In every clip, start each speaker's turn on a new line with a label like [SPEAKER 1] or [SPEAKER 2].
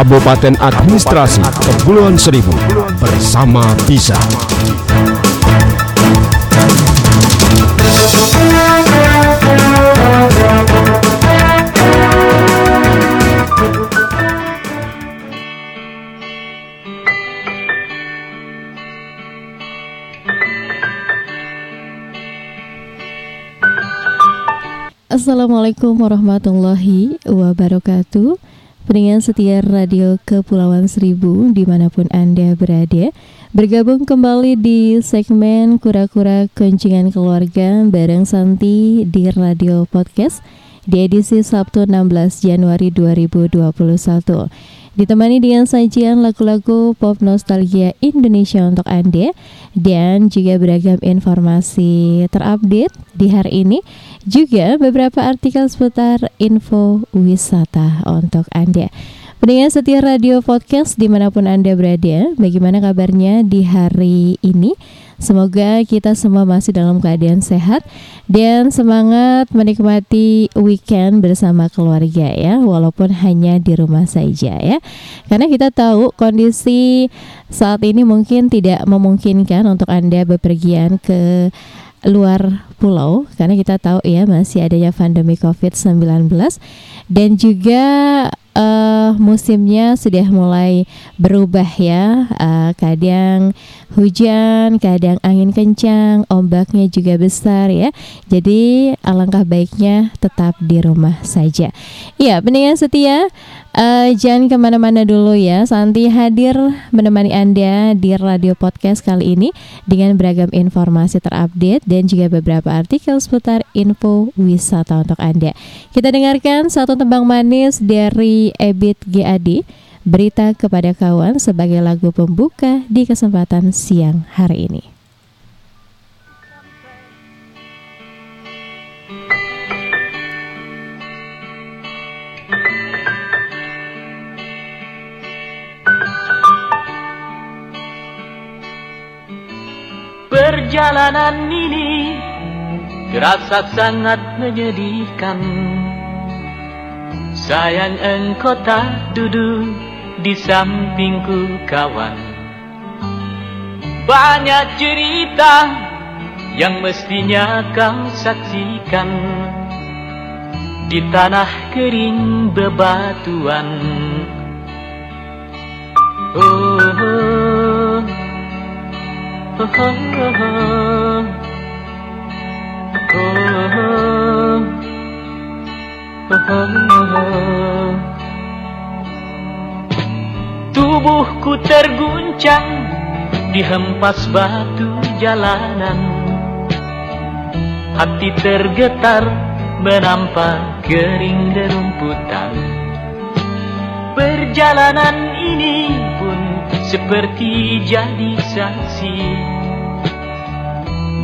[SPEAKER 1] Kabupaten Administrasi Kepulauan Seribu bersama bisa.
[SPEAKER 2] Assalamualaikum warahmatullahi wabarakatuh Pendengar setia Radio Kepulauan Seribu di mana pun Anda berada Bergabung kembali di segmen Kura-Kura Kuncingan Keluarga bareng Santi di Radio Podcast di edisi Sabtu 16 Januari 2021 Ditemani dengan sajian lagu-lagu pop nostalgia Indonesia untuk Anda dan juga beragam informasi terupdate di hari ini juga beberapa artikel seputar info wisata untuk Anda. Pendengar setia radio podcast di mana pun Anda berada, bagaimana kabarnya di hari ini? Semoga kita semua masih dalam keadaan sehat dan semangat menikmati weekend bersama keluarga ya, walaupun hanya di rumah saja ya. Karena kita tahu kondisi saat ini mungkin tidak memungkinkan untuk Anda bepergian ke luar pulau karena kita tahu ya masih adanya pandemi Covid-19 dan juga uh, musimnya sudah mulai berubah ya. Uh, kadang hujan, kadang angin kencang, ombaknya juga besar ya. Jadi alangkah baiknya tetap di rumah saja. Iya, pendengar setia, uh, jangan ke mana-mana dulu ya. Santi hadir menemani Anda di radio podcast kali ini dengan beragam informasi terupdate dan juga beberapa artikel seputar info wisata untuk Anda. Kita dengarkan satu tembang manis dari Ebit GAD berita kepada kawan sebagai lagu pembuka di kesempatan siang hari ini.
[SPEAKER 3] Perjalanan ini terasa sangat menyedihkan Sayang engkau tak duduk di sampingku kawan Banyak cerita yang mestinya kau saksikan Di tanah kering bebatuan Oh, oh, oh, oh, oh, oh, oh. Tubuhku terguncang dihempas batu jalanan. Hati tergetar menampak kering derumputan. Perjalanan ini pun seperti jadi saksi.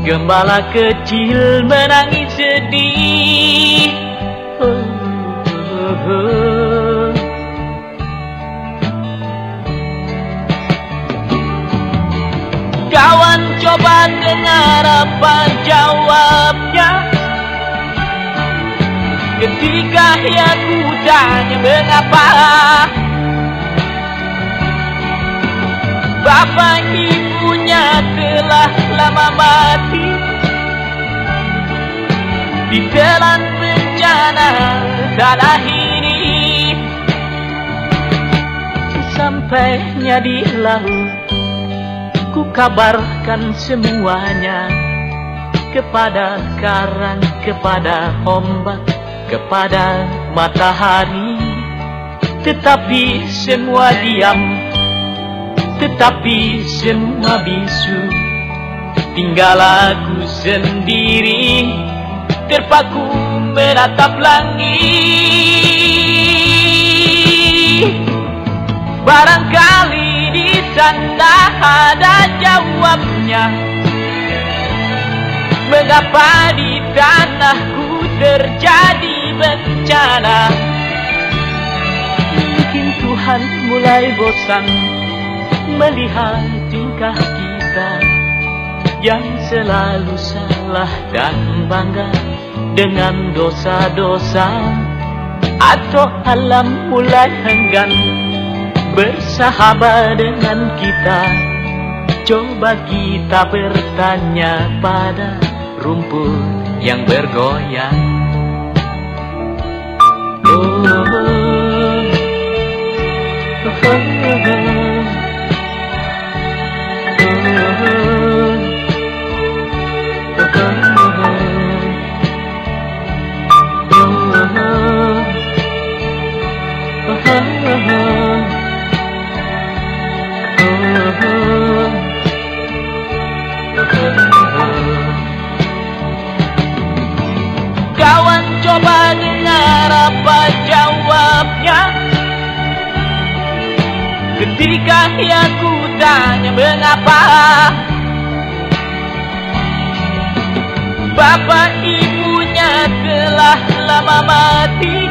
[SPEAKER 3] Gembala kecil menangis sedih. Oh. Kawan coba dengar apa jawabnya? Ketika ia ku tanya mengapa? Bapak ibunya telah lama mati. Di telan bencana tanah ini Sampainya di laut ku kabarkan semuanya kepada karang, kepada ombak, kepada matahari. Tetapi semua diam, tetapi semua bisu. Tinggal aku sendiri, terpaku menatap langit. Barangkali sana ada jawabnya. Mengapa di tanahku terjadi bencana? Mungkin Tuhan mulai bosan Melihat tingkah kita Yang selalu salah dan bangga Dengan dosa-dosa Atau alam mulai enggan. Bersahabat dengan kita Coba kita bertanya pada rumput yang bergoyang. Oh, oh, jawabnya Ketika ia ku tanya mengapa Bapak ibunya telah lama mati.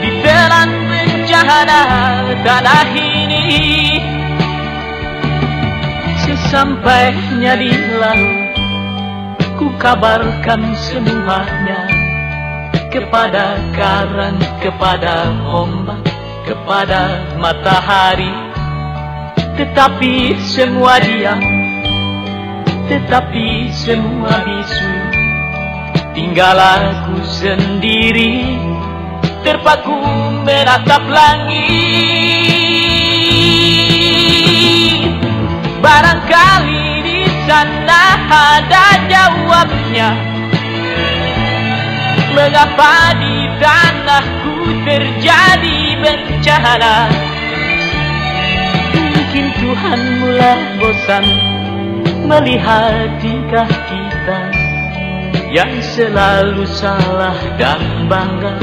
[SPEAKER 3] Ditelan bencana tanah ini Sesampainya di laut Ku kabarkan semuanya Kepada karang, kepada ombak Kepada matahari. Tetapi semua diam Tetapi semua bisu. Tinggal aku sendiri Terpaku menatap langit. Barangkali di sana ada jawabnya Mengapa di tanahku terjadi bencana? Mungkin Tuhan mulai bosan Melihat tingkah kita Yang selalu salah dan bangga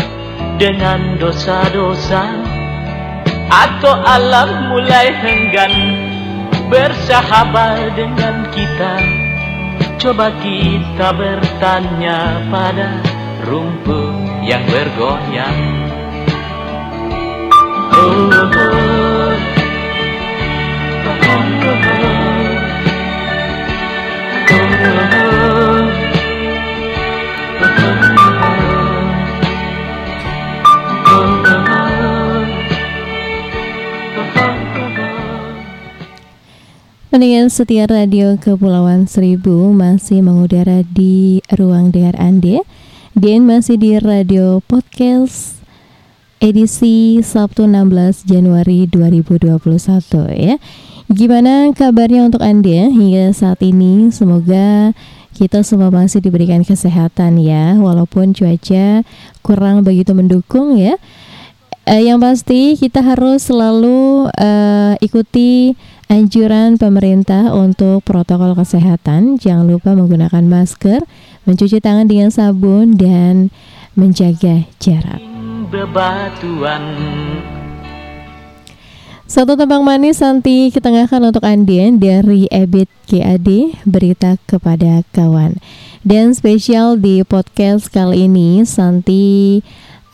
[SPEAKER 3] Dengan dosa-dosa. Atau alam mulai enggan bersahabat dengan kita. Coba kita bertanya pada rumput yang bergoyang oh, oh, oh.
[SPEAKER 2] Pendengar setia radio Kepulauan Seribu masih mengudara di ruang dengar Anda dan masih di radio podcast edisi Sabtu 16 Januari 2021 ya. Gimana kabarnya untuk Anda hingga saat ini? Semoga kita semua masih diberikan kesehatan ya, walaupun cuaca kurang begitu mendukung ya. Eh, yang pasti kita harus selalu eh, ikuti anjuran pemerintah untuk protokol kesehatan. Jangan lupa menggunakan masker, mencuci tangan dengan sabun dan menjaga jarak.
[SPEAKER 3] Bebatuan
[SPEAKER 2] Satu tembang manis Santi ketengahkan untuk Andien dari Ebit GAD berita kepada kawan. Dan spesial di podcast kali ini Santi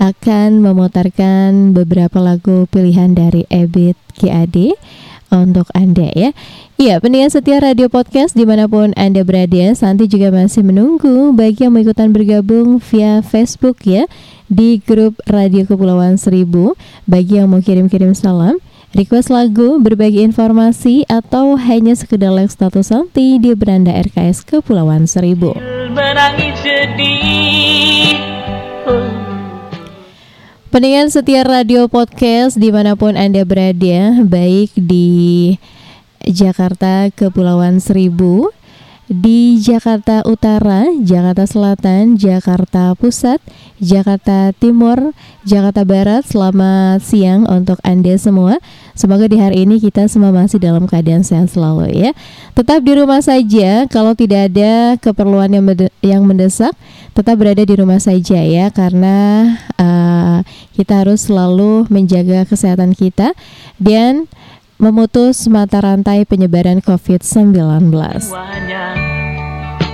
[SPEAKER 2] akan memutarkan beberapa lagu pilihan dari Ebit GAD untuk Anda ya. Iya, pendengar setia radio podcast di mana pun Anda berada, Santi juga masih menunggu bagi yang mau bergabung via Facebook ya di grup Radio Kepulauan Seribu. Bagi yang mau kirim-kirim salam, request lagu, berbagi informasi, atau hanya sekedar like status Santi di beranda RKS Kepulauan Seribu.
[SPEAKER 3] menangis sedih oh.
[SPEAKER 2] Pendengar setia radio podcast di mana pun Anda berada, baik di Jakarta Kepulauan Seribu, di Jakarta Utara, Jakarta Selatan, Jakarta Pusat, Jakarta Timur, Jakarta Barat. Selamat siang untuk Anda semua. Semoga di hari ini kita semua masih dalam keadaan sehat selalu ya. Tetap di rumah saja kalau tidak ada keperluan yang mende- yang mendesak, tetap berada di rumah saja ya karena uh, kita harus selalu menjaga kesehatan kita dan memutus mata rantai penyebaran COVID-19.
[SPEAKER 3] semuanya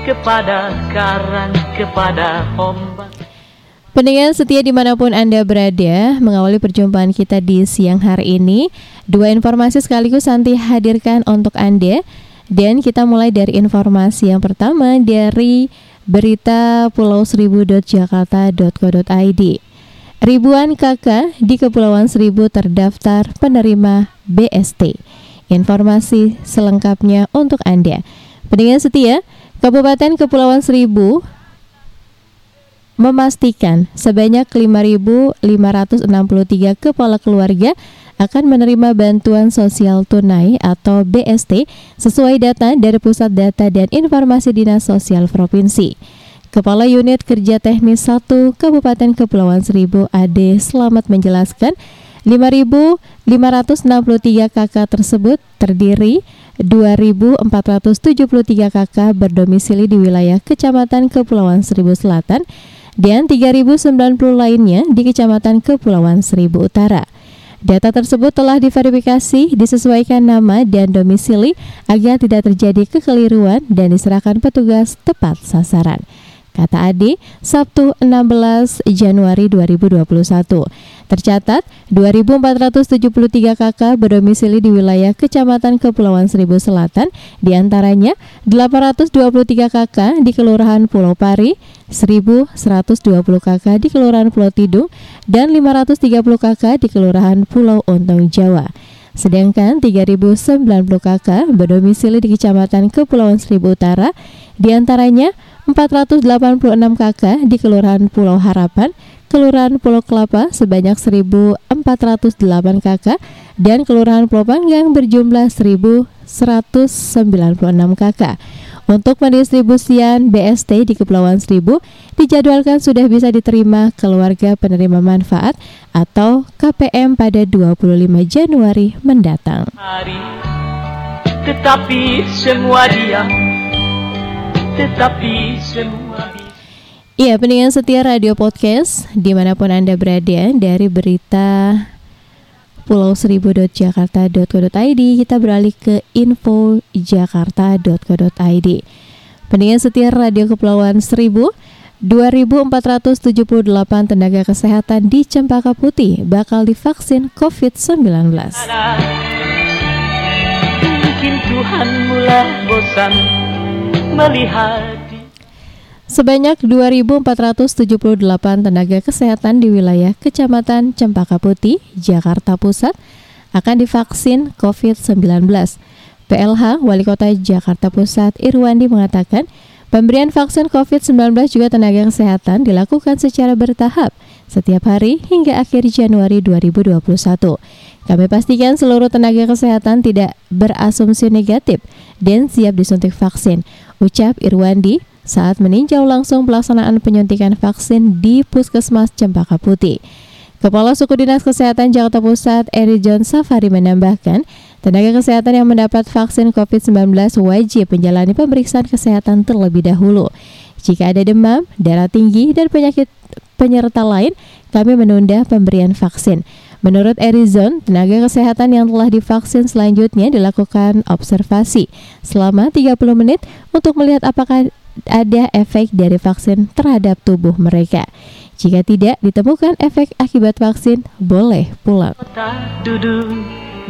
[SPEAKER 3] kepada karang kepada ombak
[SPEAKER 2] Pendengar setia di mana pun Anda berada, mengawali perjumpaan kita di siang hari ini, dua informasi sekaligus Santi hadirkan untuk Anda. Dan kita mulai dari informasi yang pertama dari berita pulau seribu.jakarta.co.id. Ribuan kakak di Kepulauan Seribu terdaftar penerima BST. Informasi selengkapnya untuk Anda. Pendengar setia, Kabupaten Kepulauan Seribu memastikan sebanyak 5.563 kepala keluarga akan menerima bantuan sosial tunai atau BST sesuai data dari Pusat Data dan Informasi Dinas Sosial Provinsi. Kepala Unit Kerja Teknis 1 Kabupaten Kepulauan Seribu AD Selamat menjelaskan 5.563 KK tersebut terdiri 2.473 KK berdomisili di wilayah Kecamatan Kepulauan Seribu Selatan dan 3.090 lainnya di Kecamatan Kepulauan Seribu Utara. Data tersebut telah diverifikasi, disesuaikan nama dan domisili agar tidak terjadi kekeliruan dan diserahkan petugas tepat sasaran kata Ade, Sabtu 16 Januari 2021. Tercatat 2.473 kakak berdomisili di wilayah Kecamatan Kepulauan Seribu Selatan, di antaranya 823 kakak di Kelurahan Pulau Pari, 1.120 kakak di Kelurahan Pulau Tidung, dan 530 kakak di Kelurahan Pulau Ontong Jawa. Sedangkan 3.090 kakak berdomisili di Kecamatan Kepulauan Seribu Utara, di antaranya 486 kakak di Kelurahan Pulau Harapan, Kelurahan Pulau Kelapa sebanyak 1.408 kakak, dan Kelurahan Pulau Panggang berjumlah 1.196 kakak. Untuk pendistribusian BST di Kepulauan Seribu dijadwalkan sudah bisa diterima keluarga penerima manfaat atau KPM pada 25 Januari mendatang.
[SPEAKER 3] Hari, tetapi semua diam tetapi semua
[SPEAKER 2] Iya, pendengar setia Radio Podcast di mana pun Anda berada dari berita pulau seribu.jakarta.co.id kita beralih ke info jakarta.co.id Pendengar setia Radio Kepulauan Seribu 2.478 tenaga kesehatan di Cempaka Putih bakal divaksin COVID-19.
[SPEAKER 3] Mungkin Tuhan mulai bosan melihat
[SPEAKER 2] Sebanyak 2.478 tenaga kesehatan di wilayah Kecamatan Cempaka Putih, Jakarta Pusat akan divaksin COVID-19. PLH Wali Kota Jakarta Pusat Irwandi mengatakan, pemberian vaksin COVID-19 juga tenaga kesehatan dilakukan secara bertahap setiap hari hingga akhir Januari 2021. Kami pastikan seluruh tenaga kesehatan tidak berasumsi negatif dan siap disuntik vaksin, ucap Irwandi saat meninjau langsung pelaksanaan penyuntikan vaksin di Puskesmas Cempaka Putih. Kepala Suku Dinas Kesehatan Jakarta Pusat, Eri John Safari menambahkan, tenaga kesehatan yang mendapat vaksin COVID-19 wajib menjalani pemeriksaan kesehatan terlebih dahulu. Jika ada demam, darah tinggi, dan penyakit penyerta lain, kami menunda pemberian vaksin. Menurut Erizon, tenaga kesehatan yang telah divaksin selanjutnya dilakukan observasi selama 30 menit untuk melihat apakah ada efek dari vaksin terhadap tubuh mereka. Jika tidak ditemukan efek akibat vaksin, boleh pulang.
[SPEAKER 3] Duduk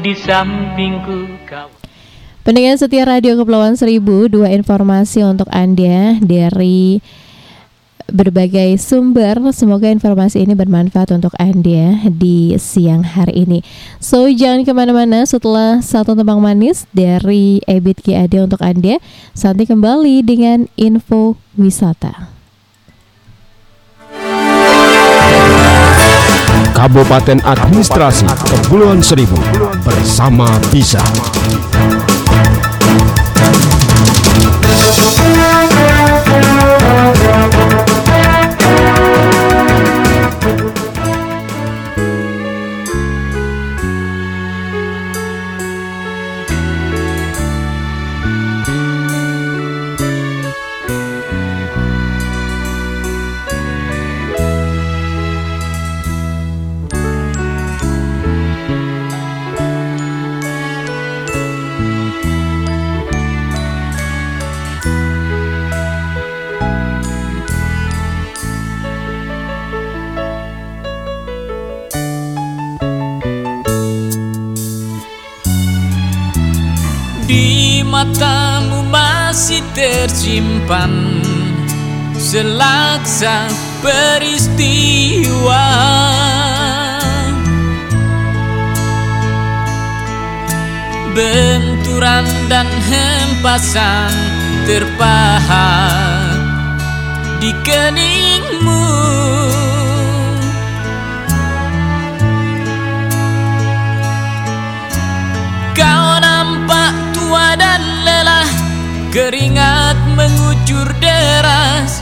[SPEAKER 3] di sampingku kau.
[SPEAKER 2] Pendengar setia Radio Kepulauan Seribu, dua informasi untuk Anda dari berbagai sumber. Semoga informasi ini bermanfaat untuk Anda di siang hari ini. So, jangan ke mana-mana setelah satu tembang manis dari Ebit GAD untuk Anda. Santi kembali dengan info wisata.
[SPEAKER 1] Kabupaten Administrasi Kepulauan Seribu bersama Bisa.
[SPEAKER 4] Di matamu masih tersimpan Selaksa peristiwa.
[SPEAKER 3] Benturan dan hempasan terpahat di keningmu. Keringat mengucur deras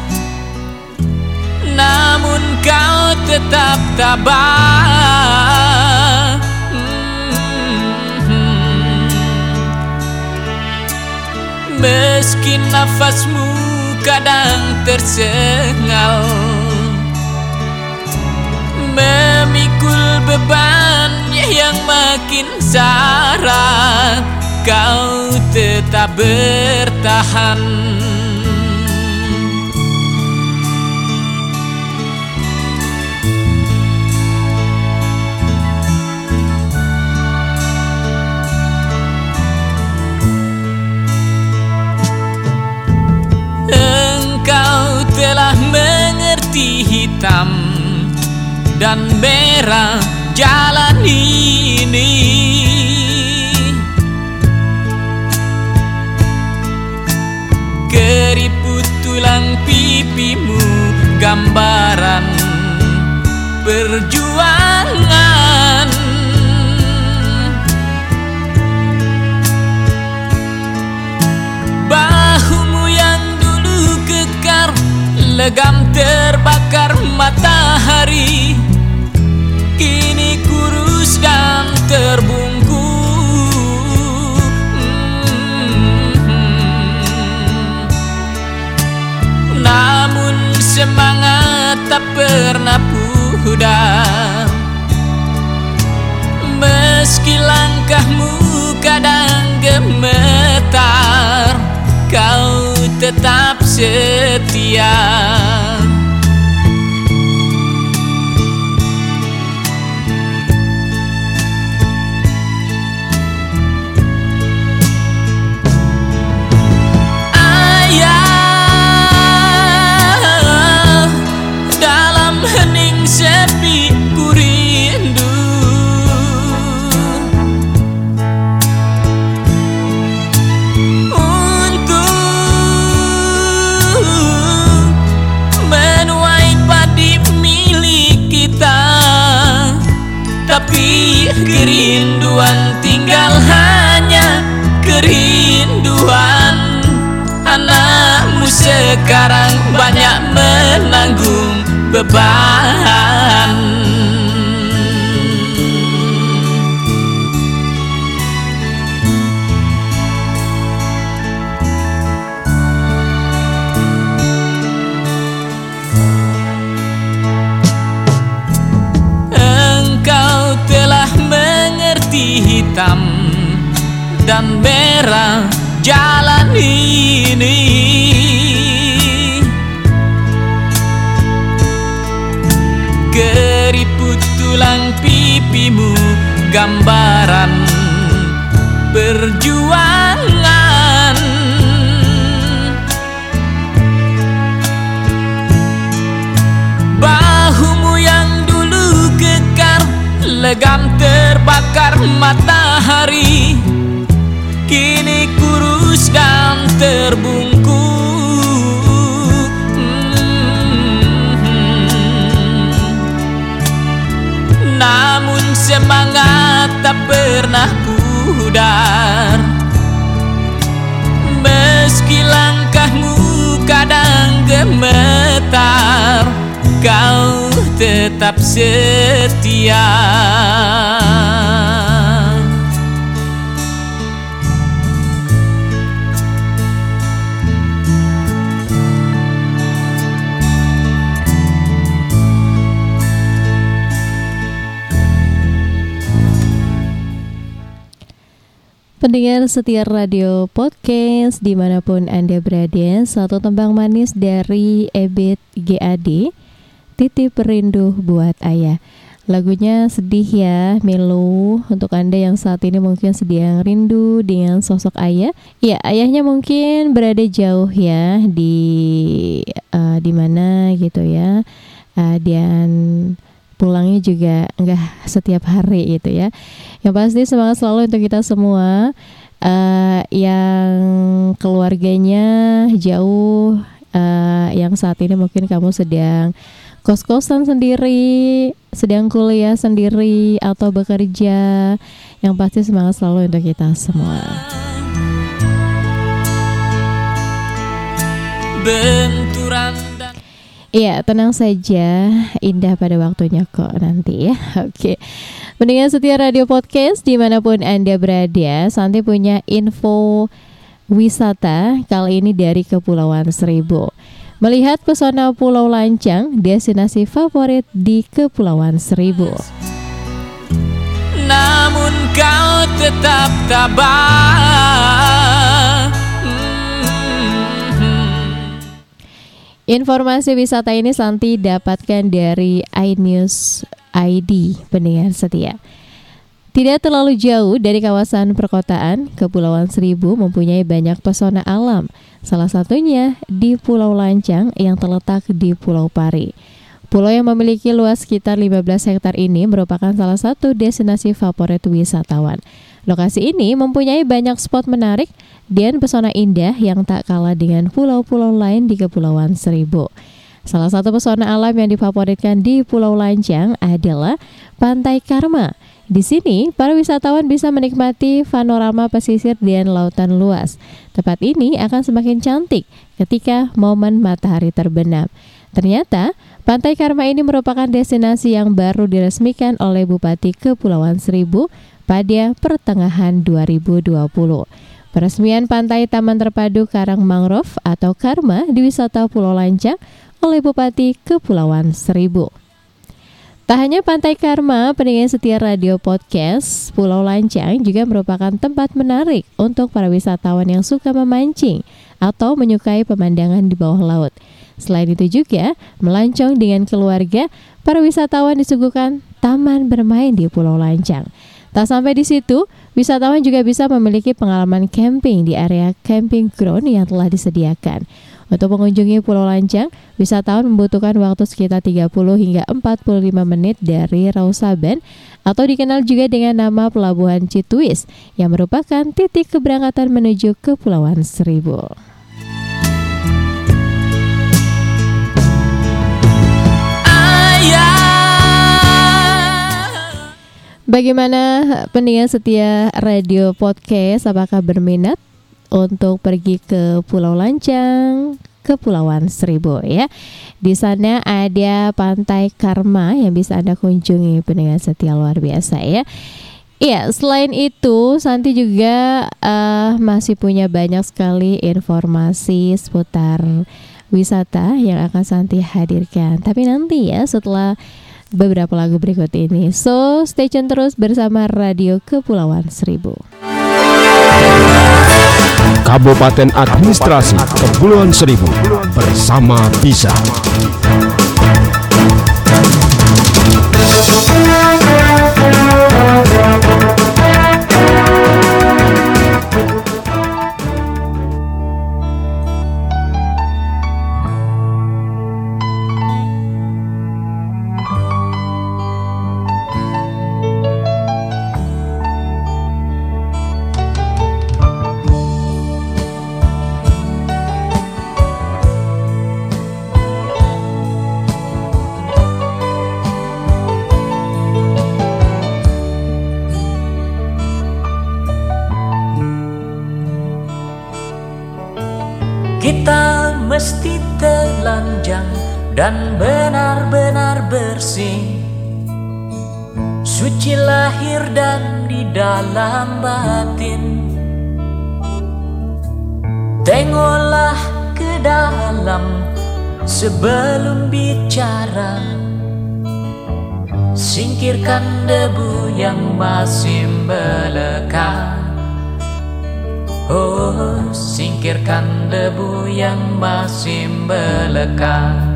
[SPEAKER 3] Namun kau tetap tabah Hmm. Meski nafasmu kadang tersengal Memikul beban yang makin syarat Kau tetap bertahan. Engkau telah mengerti hitam dan merah jalan ini tulang pipimu gambaran perjuangan. Bahumu yang dulu kekar Legam terbakar matahari Kini kurus dan terbungku semangat tak pernah pudar. Meski langkahmu kadang gemetar Kau tetap setia sekarang banyak menanggung beban. Engkau telah mengerti hitam dan merah jalan gambaran perjuangan. Bahumu yang dulu kekar Legam terbakar matahari Kini kurus dan terbungkuk semangat tak pernah pudar. Meski langkahmu kadang gemetar Kau tetap setia
[SPEAKER 2] Pendengar setia radio podcast di mana pun Anda berada Satu tembang manis dari Ebit GAD Titip rindu buat ayah. Lagunya sedih ya, melo Untuk Anda yang saat ini mungkin sedang rindu dengan sosok ayah Ya, ayahnya mungkin berada jauh ya Di eh, di mana gitu ya. Eh, Dan pulangnya juga nggak setiap hari gitu ya. Yang pasti semangat selalu untuk kita semua uh, yang keluarganya jauh, uh, yang saat ini mungkin kamu sedang kos-kosan sendiri, sedang kuliah sendiri atau bekerja, yang pasti semangat selalu untuk kita semua.
[SPEAKER 3] benturan
[SPEAKER 2] Iya, tenang saja, indah pada waktunya kok nanti ya. Oke, mendingan setia radio podcast di mana pun anda berada. Santi punya info wisata kali ini dari Kepulauan Seribu. Melihat pesona Pulau Lancang, destinasi favorit di Kepulauan Seribu.
[SPEAKER 3] namun kau tetap tabah
[SPEAKER 2] Informasi wisata ini Santi dapatkan dari iNews ID pendengar setia. Tidak terlalu jauh dari kawasan perkotaan, Kepulauan Seribu mempunyai banyak pesona alam. Salah satunya di Pulau Lancang yang terletak di Pulau Pari. Pulau yang memiliki luas sekitar 15 hektar ini merupakan salah satu destinasi favorit wisatawan. Lokasi ini mempunyai banyak spot menarik dan pesona indah yang tak kalah dengan pulau-pulau lain di Kepulauan Seribu. Salah satu pesona alam yang difavoritkan di Pulau Lancang adalah Pantai Karma. Di sini, para wisatawan bisa menikmati panorama pesisir dan lautan luas. Tempat ini akan semakin cantik ketika momen matahari terbenam. Ternyata, Pantai Karma ini merupakan destinasi yang baru diresmikan oleh Bupati Kepulauan Seribu pada pertengahan 2020. Peresmian Pantai Taman Terpadu Karang Mangrove atau Karma di wisata Pulau Lancang oleh Bupati Kepulauan Seribu. Tak hanya Pantai Karma, pendengar setia radio podcast Pulau Lancang juga merupakan tempat menarik untuk para wisatawan yang suka memancing atau menyukai pemandangan di bawah laut. Selain itu juga, melancong dengan keluarga, para wisatawan disuguhkan taman bermain di Pulau Lancang. Tak sampai di situ, wisatawan juga bisa memiliki pengalaman camping di area camping ground yang telah disediakan. Untuk mengunjungi Pulau Lancang, wisatawan membutuhkan waktu sekitar 30 hingga 45 menit dari Rausaben atau dikenal juga dengan nama Pelabuhan Cituis yang merupakan titik keberangkatan menuju Kepulauan Seribu.
[SPEAKER 3] ayah
[SPEAKER 2] Bagaimana pendengar setia radio podcast? Apakah berminat untuk pergi ke Pulau Lancang, Kepulauan Seribu ya? Di sana ada Pantai Karma yang bisa Anda kunjungi pendengar setia luar biasa ya. Iya, selain itu Santi juga eh, masih punya banyak sekali informasi seputar wisata yang akan Santi hadirkan. Tapi nanti ya setelah beberapa lagu berikut ini. So, stay tune terus bersama Radio Kepulauan Seribu.
[SPEAKER 1] Kabupaten Administrasi Kepulauan Seribu bersama Bisa.
[SPEAKER 3] Masih melekat Oh, singkirkan debu yang masih melekat.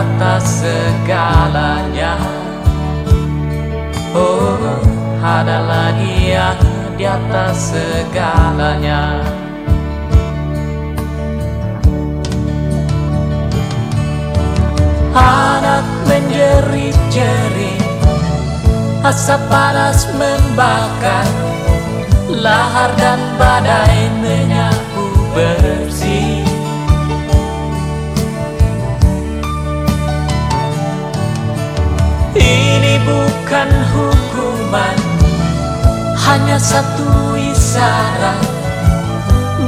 [SPEAKER 3] Atas segalanya. Oh, adalah dia di atas segalanya. Anak menjerit-jerit Asap panas membakar Lahar dan badai menyapu bersih bukan hukuman Hanya satu isyarat.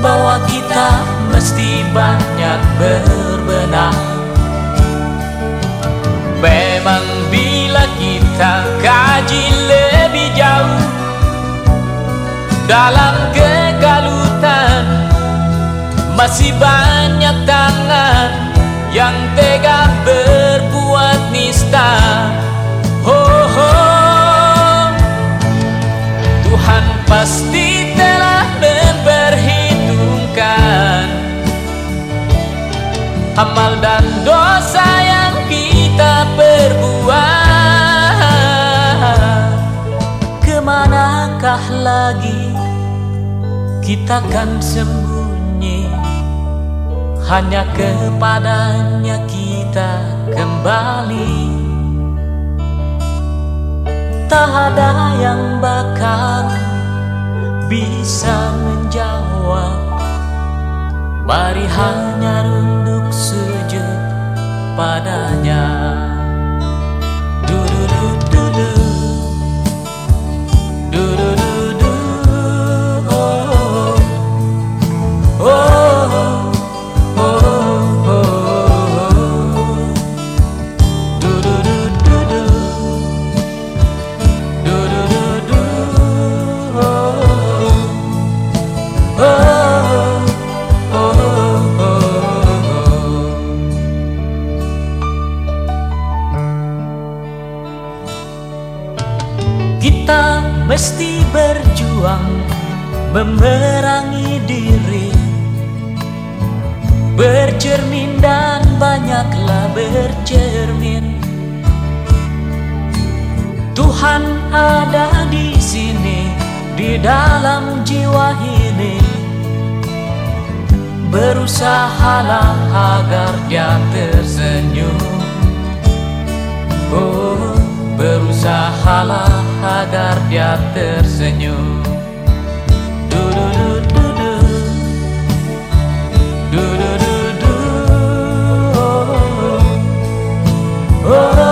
[SPEAKER 3] Bahwa kita mesti banyak berbenah. Memang bila kita kaji lebih jauh Dalam kegalutan Masih banyak tangan Yang tega berbuat pasti telah memperhitungkan Amal dan dosa yang kita perbuat. Ke manakah lagi kita kan sembunyi? Hanya kepadanya kita kembali. Tak ada yang bakal bisa menjawab. Mari hanya runduk sujud padanya berjuang memerangi diri. Bercermin dan banyaklah bercermin. Tuhan ada di sini di dalam jiwa ini. Berusahalah agar dia tersenyum. Oh, berusahalah agar dia tersenyum Oh,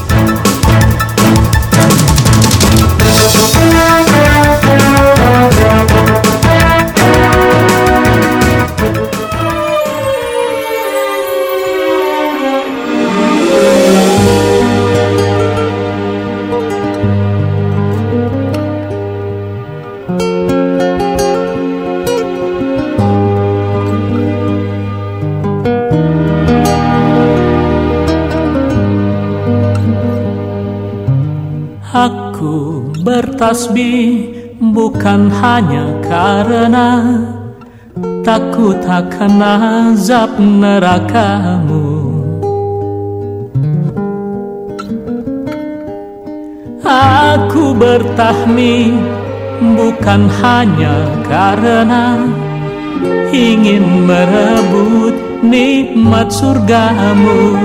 [SPEAKER 3] Bertasbih bukan hanya karena takut akan azab nerakamu. Aku bertahmid bukan hanya karena ingin merebut nikmat surgamu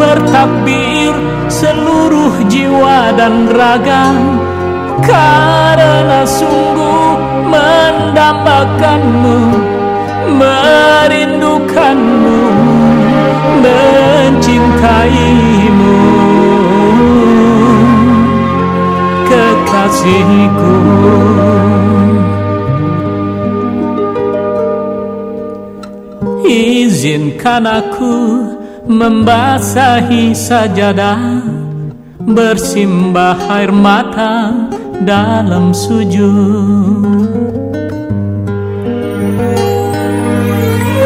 [SPEAKER 3] bertakbir seluruh jiwa dan raga Karena sungguh mendambakanmu Merindukanmu Mencintaimu. Kekasihku. Izinkan aku membasahi sajadah Bersimbah air mata dalam sujud.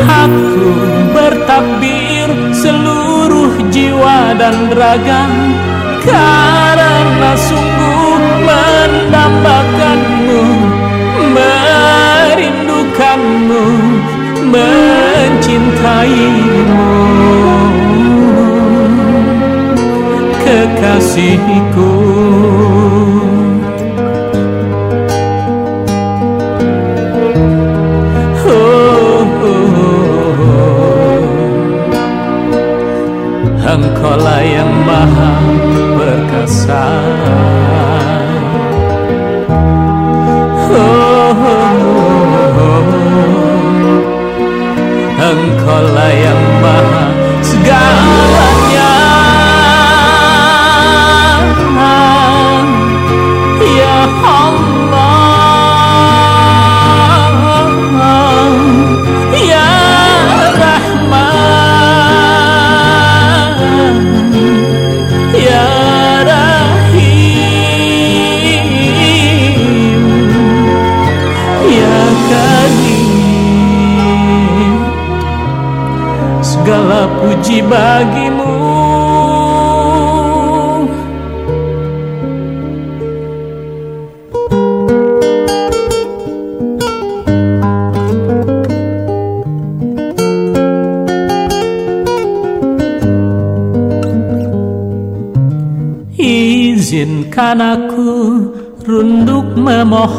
[SPEAKER 3] Aku bertakbir seluruh jiwa dan raga Karena sungguh mendambakanmu Merindukanmu Mencintaimu Kekasihku Oh, oh, oh. Engkaulah yang maha perkasa oh. Engkaulah yang maha segalanya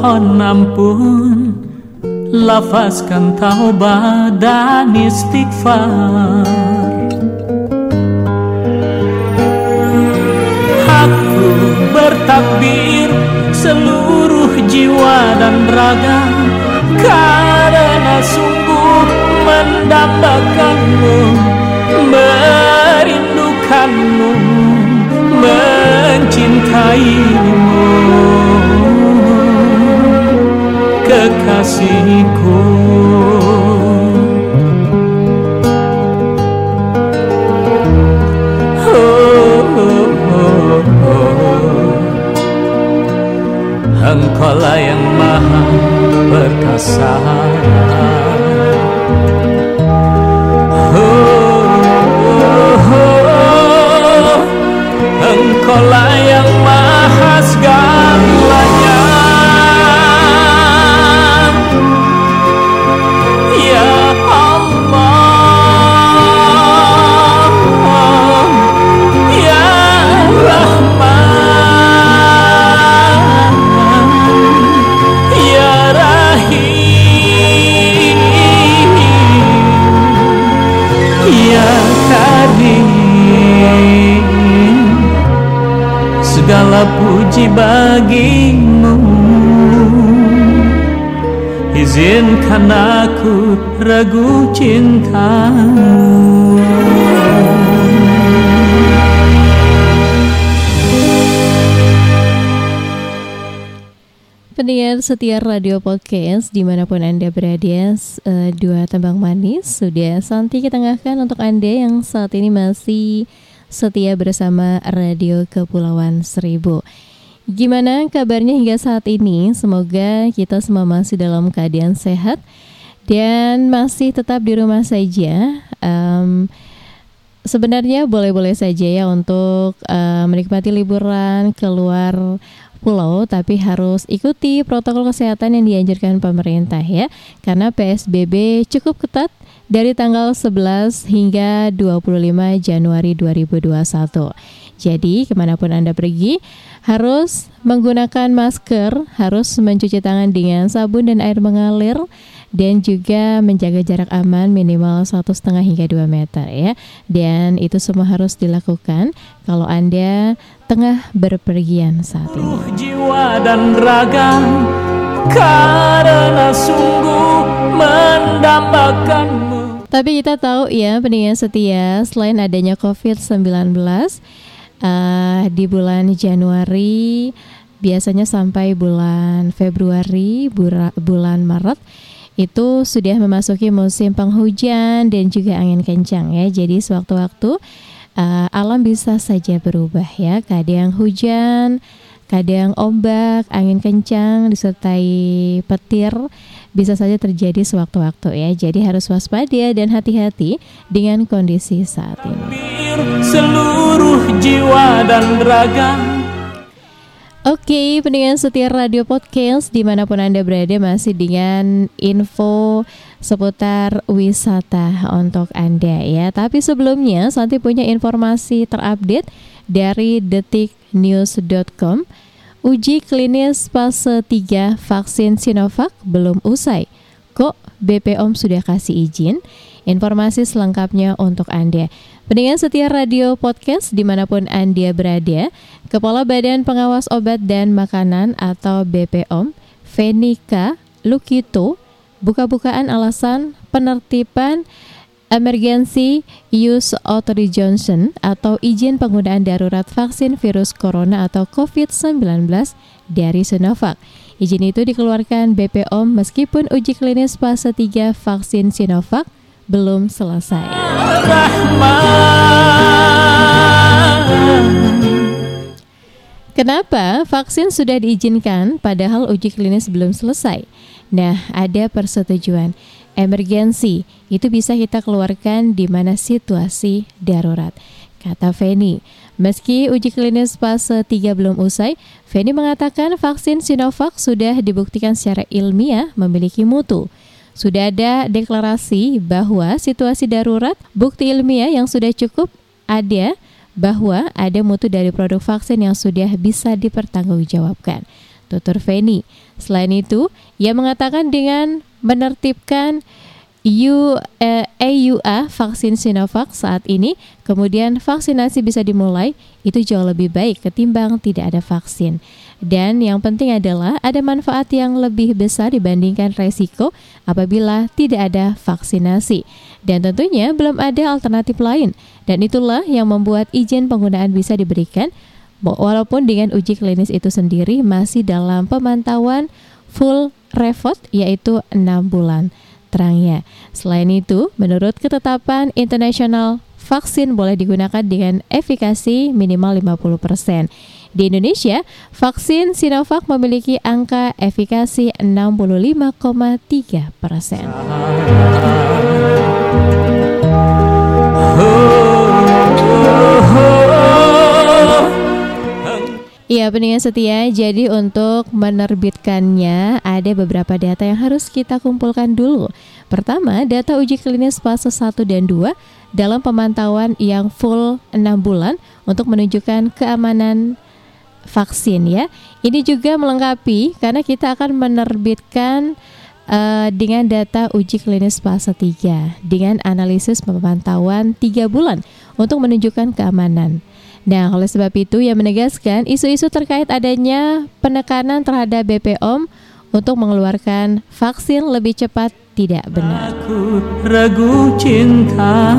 [SPEAKER 3] memohon ampun Lafazkan taubat dan istighfar. Aku bertakbir seluruh jiwa dan raga Karena sungguh mendambakanmu Merindukanmu Mencintaimu Kekasihku Oh, oh. Engkaulah yang maha perkasa oh, oh, oh. Engkaulah yang Segala puji bagimu. Izinkan aku ragu cintamu
[SPEAKER 2] Pendengar setia radio podcast di mana pun Anda berada, eh, dua tembang manis sudah Santi ketengahkan untuk Anda yang saat ini masih setia bersama Radio Kepulauan Seribu. Gimana kabarnya hingga saat ini? Semoga kita semua masih dalam keadaan sehat dan masih tetap di rumah saja. Em, sebenarnya boleh-boleh saja ya untuk eh, menikmati liburan keluar pulau tapi harus ikuti protokol kesehatan yang dianjurkan pemerintah ya karena PSBB cukup ketat dari tanggal 11 hingga 25 Januari 2021. Jadi ke mana pun Anda pergi harus menggunakan masker, harus mencuci tangan dengan sabun dan air mengalir dan juga menjaga jarak aman minimal satu setengah hingga 2 meter ya. Dan itu semua harus dilakukan kalau Anda tengah berpergian saat ini.
[SPEAKER 5] Jiwa dan raga karena sungguh mendambakanmu.
[SPEAKER 2] Tapi kita tahu ya pendengar setia selain adanya COVID-19 uh, di bulan Januari biasanya sampai bulan Februari bulan Maret itu sudah memasuki musim penghujan dan juga angin kencang ya. Jadi sewaktu-waktu uh, alam bisa saja berubah ya. Kadang hujan, kadang ombak, angin kencang disertai petir bisa saja terjadi sewaktu-waktu ya. Jadi harus waspada dan hati-hati dengan kondisi saat ini.
[SPEAKER 5] Seluruh jiwa dan raga
[SPEAKER 2] Oke, pendengar setia Radio Podcast di mana pun Anda berada masih dengan info seputar wisata untuk Anda ya. Tapi sebelumnya Santi punya informasi terupdate dari detiknews.com. Uji klinis fase 3 vaksin Sinovac belum usai. Kok BPOM sudah kasih izin? Informasi selengkapnya untuk Anda. Pendengar setia radio podcast di mana pun Anda berada, Kepala Badan Pengawas Obat dan Makanan atau BPOM, Venika Lukito, buka-bukaan alasan penertiban Emergency Use Authorization atau izin penggunaan darurat vaksin virus corona atau COVID-19 dari Sinovac. Izin itu dikeluarkan BPOM meskipun uji klinis fase 3 vaksin Sinovac belum selesai. Kenapa vaksin sudah diizinkan padahal uji klinis belum selesai? Nah, ada persetujuan. Emergensi itu bisa kita keluarkan di mana situasi darurat. Kata Feni, meski uji klinis fase 3 belum usai, Feni mengatakan vaksin Sinovac sudah dibuktikan secara ilmiah memiliki mutu. Sudah ada deklarasi bahwa situasi darurat, bukti ilmiah yang sudah cukup ada bahwa ada mutu dari produk vaksin yang sudah bisa dipertanggungjawabkan. Tutur Feni. Selain itu, ia mengatakan dengan menertibkan U, eh, EUA vaksin Sinovac saat ini, kemudian vaksinasi bisa dimulai, itu jauh lebih baik ketimbang tidak ada vaksin. Dan yang penting adalah ada manfaat yang lebih besar dibandingkan resiko apabila tidak ada vaksinasi. Dan tentunya belum ada alternatif lain. Dan itulah yang membuat izin penggunaan bisa diberikan walaupun dengan uji klinis itu sendiri masih dalam pemantauan full refot yaitu 6 bulan terangnya. Selain itu, menurut ketetapan internasional vaksin boleh digunakan dengan efikasi minimal 50%. Di Indonesia, vaksin Sinovac memiliki angka efikasi 65,3 Iya pendengar setia, jadi untuk menerbitkannya ada beberapa data yang harus kita kumpulkan dulu. Pertama, data uji klinis fase 1 dan 2 dalam pemantauan yang full 6 bulan untuk menunjukkan keamanan vaksin ya. Ini juga melengkapi karena kita akan menerbitkan uh, dengan data uji klinis fase 3 dengan analisis pemantauan 3 bulan untuk menunjukkan keamanan. Nah, oleh sebab itu ia menegaskan isu-isu terkait adanya penekanan terhadap BPOM untuk mengeluarkan vaksin lebih cepat tidak benar.
[SPEAKER 5] Aku ragu cinta.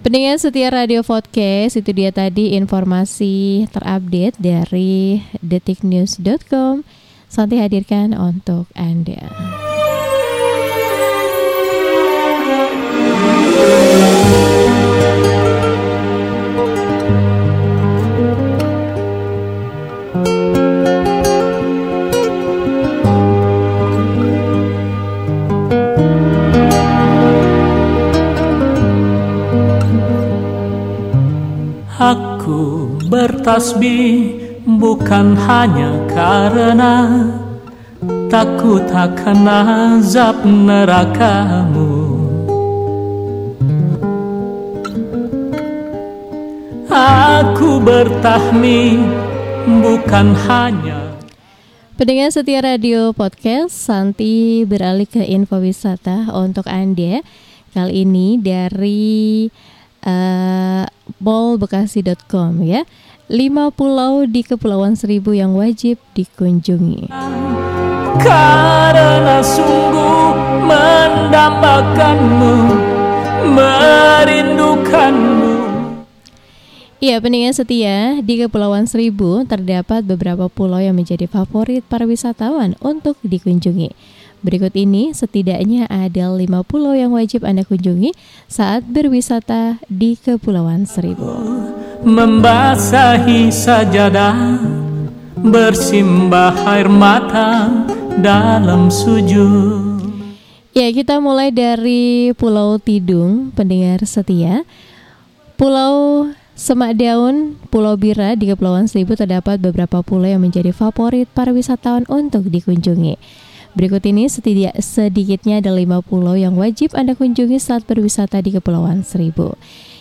[SPEAKER 2] Pendengar setia Radio Podcast itu dia tadi informasi terupdate dari detiknews.com. Santi hadirkan untuk Anda.
[SPEAKER 5] Bertasbih bukan hanya karena takut akan azab nerakamu Aku bertahmi bukan hanya
[SPEAKER 2] Pendengar setia radio podcast, Santi beralih ke info wisata untuk Anda. Kali ini dari uh, mallbekasi.com ya. 5 pulau di Kepulauan Seribu yang wajib dikunjungi.
[SPEAKER 5] Karena sungguh mendambakanmu, merindukanmu.
[SPEAKER 2] Iya, pendengar setia, di Kepulauan Seribu terdapat beberapa pulau yang menjadi favorit para wisatawan untuk dikunjungi. Berikut ini setidaknya ada lima pulau yang wajib Anda kunjungi saat berwisata di Kepulauan Seribu.
[SPEAKER 5] Membasahi sajadah, bersimbah air mata dalam sujud.
[SPEAKER 2] Ya, kita mulai dari Pulau Tidung, pendengar setia. Pulau Semak Daun, Pulau Bira di Kepulauan Seribu terdapat beberapa pulau yang menjadi favorit para wisatawan untuk dikunjungi. Berikut ini setidak, sedikitnya ada lima pulau yang wajib Anda kunjungi saat berwisata di Kepulauan Seribu.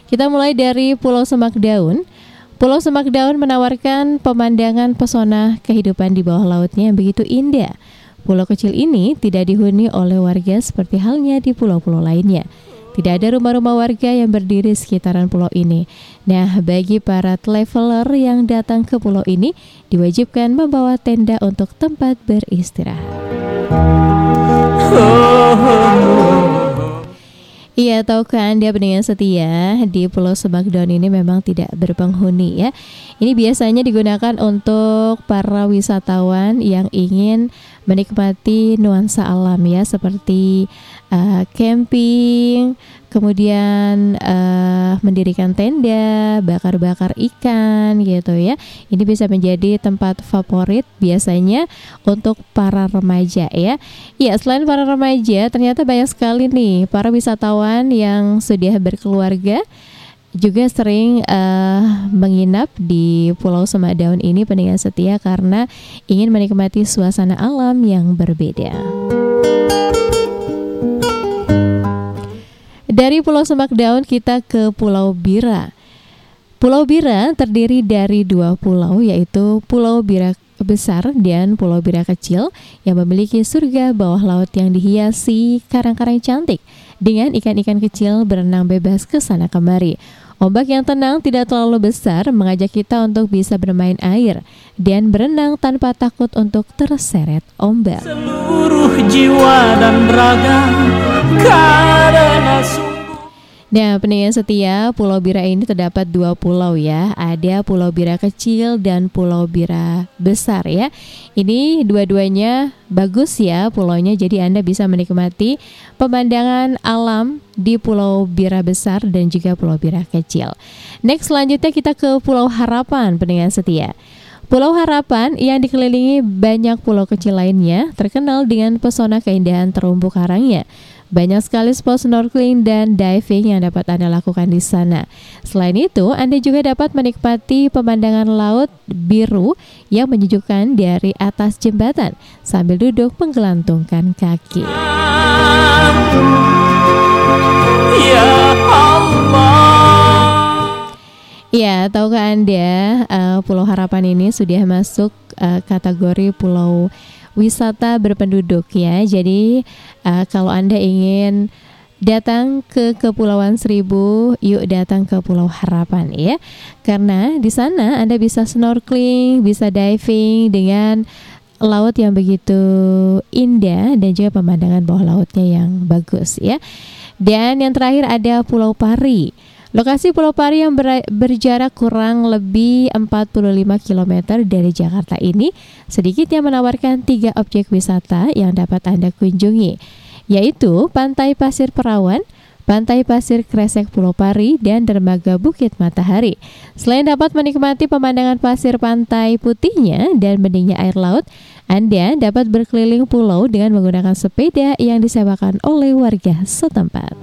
[SPEAKER 2] Kita mulai dari Pulau Semak Daun. Pulau Semak Daun menawarkan pemandangan pesona kehidupan di bawah lautnya yang begitu indah. Pulau kecil ini tidak dihuni oleh warga seperti halnya di pulau-pulau lainnya. Tidak ada rumah-rumah warga yang berdiri sekitaran pulau ini. Nah, bagi para traveler yang datang ke pulau ini, diwajibkan membawa tenda untuk tempat beristirahat. Iya, tahukah Anda pendengar setia di Pulau Semakdaun ini memang tidak berpenghuni ya. Ini biasanya digunakan untuk para wisatawan yang ingin menikmati nuansa alam ya seperti uh, camping, kemudian uh, mendirikan tenda, bakar-bakar ikan gitu ya. Ini bisa menjadi tempat favorit biasanya untuk para remaja ya. Ya, selain para remaja, ternyata banyak sekali nih para wisatawan yang sudah berkeluarga juga sering uh, menginap di Pulau Semadaun ini pendengar setia karena ingin menikmati suasana alam yang berbeda. Dari Pulau Semak Daun kita ke Pulau Bira. Pulau Bira terdiri dari dua pulau yaitu Pulau Bira Besar dan Pulau Bira Kecil yang memiliki surga bawah laut yang dihiasi karang-karang cantik dengan ikan-ikan kecil berenang bebas ke sana kemari. Ombak yang tenang tidak terlalu besar mengajak kita untuk bisa bermain air dan berenang tanpa takut untuk terseret ombak.
[SPEAKER 5] Seluruh jiwa dan raga karena
[SPEAKER 2] Nah, pendengar setia, Pulau Bira ini terdapat dua pulau ya. Ada Pulau Bira kecil dan Pulau Bira besar ya. Ini dua-duanya bagus ya pulaunya, jadi Anda bisa menikmati pemandangan alam di Pulau Bira besar dan juga Pulau Bira kecil. Next, selanjutnya kita ke Pulau Harapan, pendengar setia. Pulau Harapan yang dikelilingi banyak pulau kecil lainnya terkenal dengan pesona keindahan terumbu karangnya. Banyak sekali spot snorkeling dan diving yang dapat Anda lakukan di sana. Selain itu, Anda juga dapat menikmati pemandangan laut biru yang menyejukkan dari atas jembatan sambil duduk menggelantungkan kaki.
[SPEAKER 5] Ya Allah.
[SPEAKER 2] Ya, tahukah Anda uh, Pulau Harapan ini sudah masuk uh, kategori pulau wisata berpenduduk ya. Jadi uh, kalau Anda ingin datang ke Kepulauan Seribu, yuk datang ke Pulau Harapan ya. Karena di sana Anda bisa snorkeling, bisa diving dengan laut yang begitu indah dan juga pemandangan bawah lautnya yang bagus ya. Dan yang terakhir ada Pulau Pari. Lokasi Pulau Pari yang ber berjarak kurang lebih 45 km dari Jakarta ini sedikitnya menawarkan tiga objek wisata yang dapat Anda kunjungi, yaitu Pantai Pasir Perawan, Pantai Pasir Kresek Pulau Pari, dan Dermaga Bukit Matahari. Selain dapat menikmati pemandangan pasir pantai putihnya dan beningnya air laut, Anda dapat berkeliling pulau dengan menggunakan sepeda yang disewakan oleh warga setempat.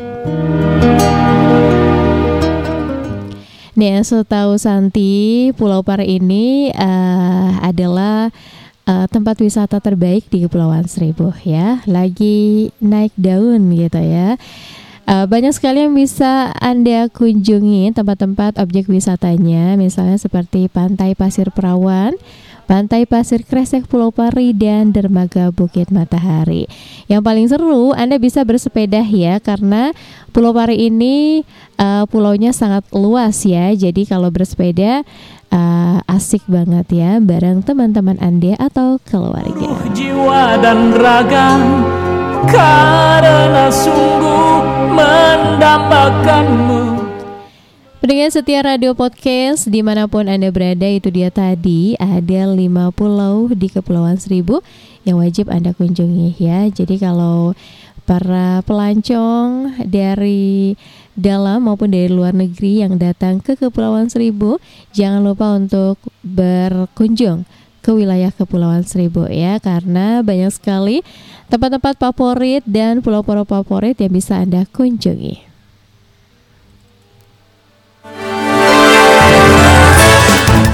[SPEAKER 2] Nih, setahu Santi, Pulau Pari ini uh, adalah uh, tempat wisata terbaik di Kepulauan Seribu ya. Lagi naik daun gitu ya. Uh, banyak sekali yang bisa Anda kunjungi tempat-tempat objek wisatanya, misalnya seperti Pantai Pasir Perawan, Pantai Pasir Kresek Pulau Pari dan Dermaga Bukit Matahari. Yang paling seru Anda bisa bersepeda ya karena Pulau Pari ini uh, pulaunya sangat luas ya. Jadi kalau bersepeda uh, asik banget ya bareng teman-teman Anda atau keluarga.
[SPEAKER 3] Jiwa dan raga karena sungguh mendambakanmu
[SPEAKER 2] Pendengar setia radio podcast di mana pun Anda berada itu dia tadi ada lima pulau di Kepulauan Seribu yang wajib Anda kunjungi ya. Jadi kalau para pelancong dari dalam maupun dari luar negeri yang datang ke Kepulauan Seribu jangan lupa untuk berkunjung ke wilayah Kepulauan Seribu ya karena banyak sekali tempat-tempat favorit dan pulau-pulau favorit yang bisa Anda kunjungi.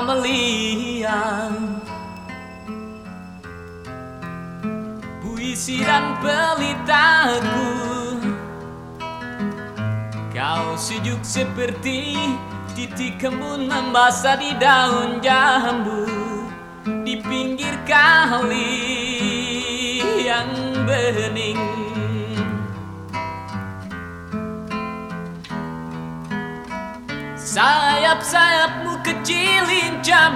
[SPEAKER 3] Kamelian Puisi dan pelitaku. Kau sejuk seperti titik kembun membasah di daun jambu. Di pinggir kali yang bening. Sayap-sayapmu kecil lincah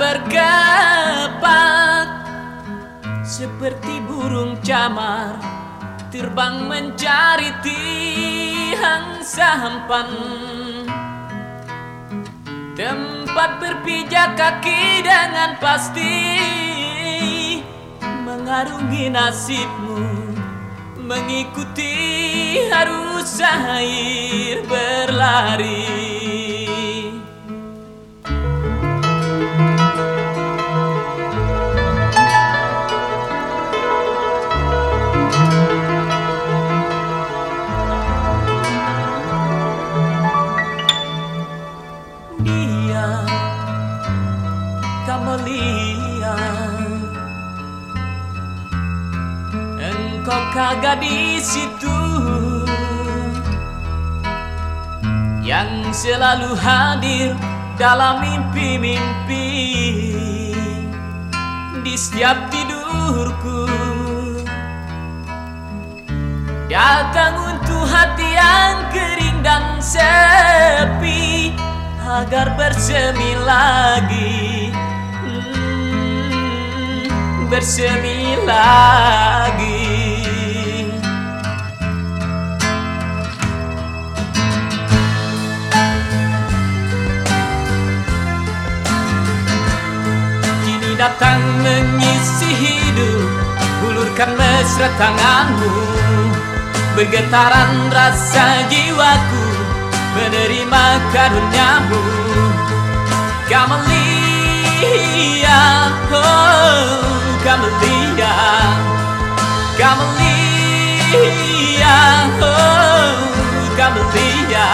[SPEAKER 3] Seperti burung camar Terbang mencari tiang sampan. Tempat berpijak kaki dengan pasti Mengarungi nasibmu Mengikuti arus air berlari kagak di situ. Yang selalu hadir dalam mimpi-mimpi di setiap tidurku. Datang untuk hati yang kering dan sepi agar bersemi lagi. Hmm, bersemi lagi datang mengisi hidup Hulurkan mesra tanganmu. Bergetaran rasa jiwaku Menerima karuniamu. Kamelia Oh Kamelia Kamelia Oh Kamelia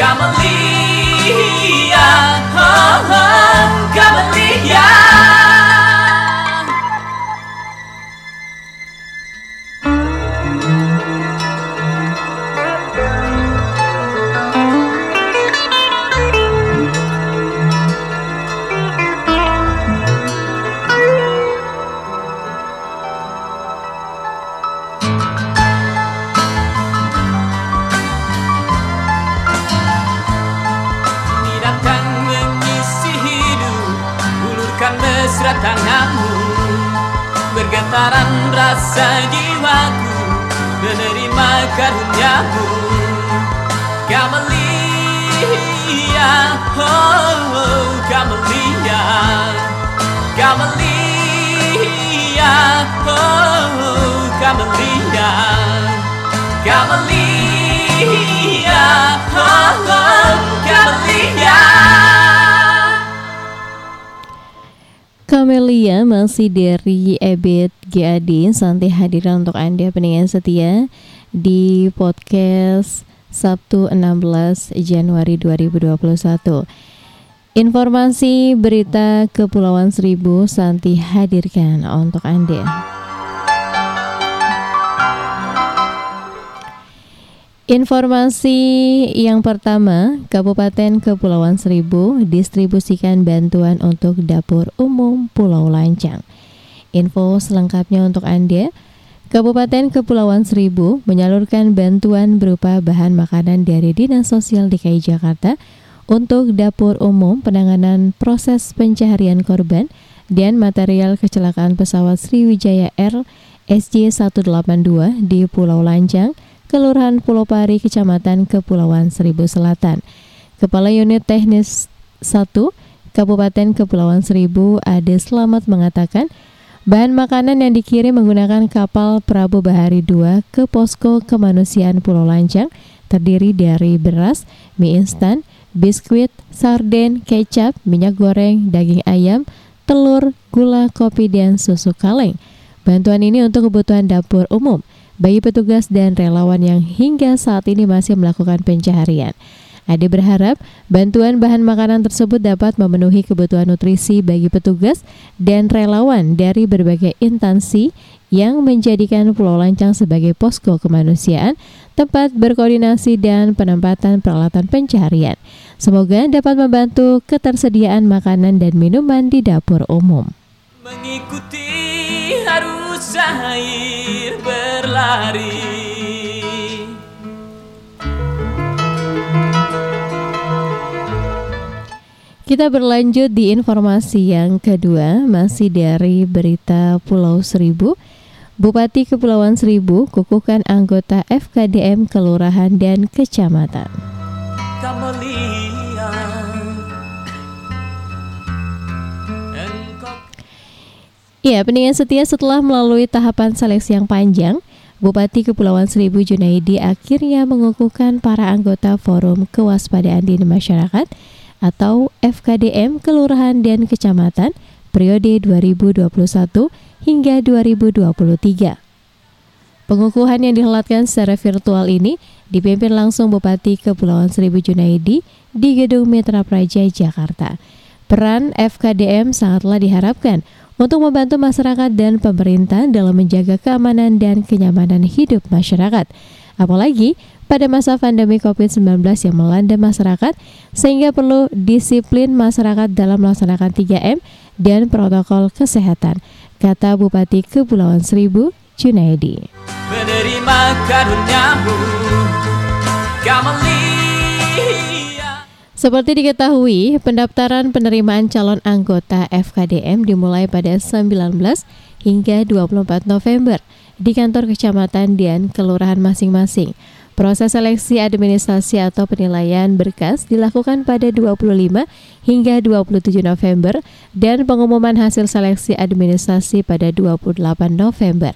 [SPEAKER 3] Kamelia Oh Kamelia
[SPEAKER 5] Bergetaran rasa jiwaku Menerima karuniamu. Kamelia Oh, oh Kamelia Kamelia Oh, oh Kamelia Kamelia Oh, oh Kamelia
[SPEAKER 2] Kamelia masih dari Ebit GAD Santai hadir untuk Anda pendengar setia di podcast Sabtu 16 Januari 2021 Informasi berita Kepulauan Seribu Santi hadirkan untuk Anda Informasi yang pertama, Kabupaten Kepulauan Seribu distribusikan bantuan untuk dapur umum Pulau Lancang. Info selengkapnya untuk Anda. Kabupaten Kepulauan Seribu menyalurkan bantuan berupa bahan makanan dari Dinas Sosial DKI Jakarta untuk dapur umum penanganan proses pencaharian korban dan material kecelakaan pesawat Sriwijaya Air SJ182 di Pulau Lancang, Kelurahan Pulau Pari, Kecamatan Kepulauan Seribu Selatan. Kepala Unit Teknis 1 Kabupaten Kepulauan Seribu Ade Selamat mengatakan, bahan makanan yang dikirim menggunakan kapal Prabu Bahari 2 ke posko kemanusiaan Pulau Lancang terdiri dari beras, mie instan, biskuit, sarden, kecap, minyak goreng, daging ayam, telur, gula, kopi, dan susu kaleng. Bantuan ini untuk kebutuhan dapur umum bagi petugas dan relawan yang hingga saat ini masih melakukan pencaharian. Ade berharap bantuan bahan makanan tersebut dapat memenuhi kebutuhan nutrisi bagi petugas dan relawan dari berbagai instansi yang menjadikan Pulau Lancang sebagai posko kemanusiaan, tempat berkoordinasi dan penempatan peralatan pencaharian. Semoga dapat membantu ketersediaan makanan dan minuman di dapur umum.
[SPEAKER 5] Mengikuti arus air berlari
[SPEAKER 2] Kita berlanjut di informasi yang kedua, masih dari berita Pulau Seribu. Bupati Kepulauan Seribu kukuhkan anggota FKDM kelurahan dan kecamatan. Ya, pendengar setia setelah melalui tahapan seleksi yang panjang, Bupati Kepulauan Seribu Junaidi akhirnya mengukuhkan para anggota Forum Kewaspadaan Dini Masyarakat atau FKDM Kelurahan dan Kecamatan periode 2021 hingga 2023. Pengukuhan yang dihelatkan secara virtual ini dipimpin langsung Bupati Kepulauan Seribu Junaidi di Gedung Mitra Praja, Jakarta. Peran FKDM sangatlah diharapkan untuk membantu masyarakat dan pemerintah dalam menjaga keamanan dan kenyamanan hidup masyarakat. Apalagi pada masa pandemi COVID-19 yang melanda masyarakat, sehingga perlu disiplin masyarakat dalam melaksanakan 3M dan protokol kesehatan, kata Bupati Kepulauan Seribu, Junaidi.
[SPEAKER 5] menerima karuniamu Kamelia
[SPEAKER 2] Seperti diketahui, pendaftaran penerimaan calon anggota FKDM dimulai pada 19 hingga 24 November di kantor kecamatan dan kelurahan masing-masing. Proses seleksi administrasi atau penilaian berkas dilakukan pada 25 hingga 27 November dan pengumuman hasil seleksi administrasi pada 28 November.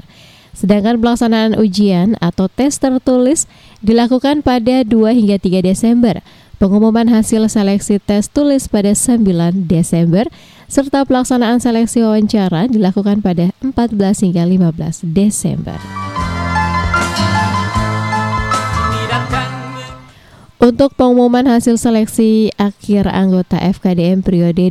[SPEAKER 2] Sedangkan pelaksanaan ujian atau tes tertulis dilakukan pada 2 hingga 3 Desember. Pengumuman hasil seleksi tes tulis pada 9 Desember serta pelaksanaan seleksi wawancara dilakukan pada 14 hingga 15 Desember. Untuk pengumuman hasil seleksi akhir anggota FKDM periode